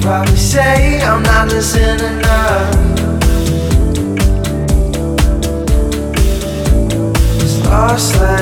probably say I'm not listening enough. It's lost like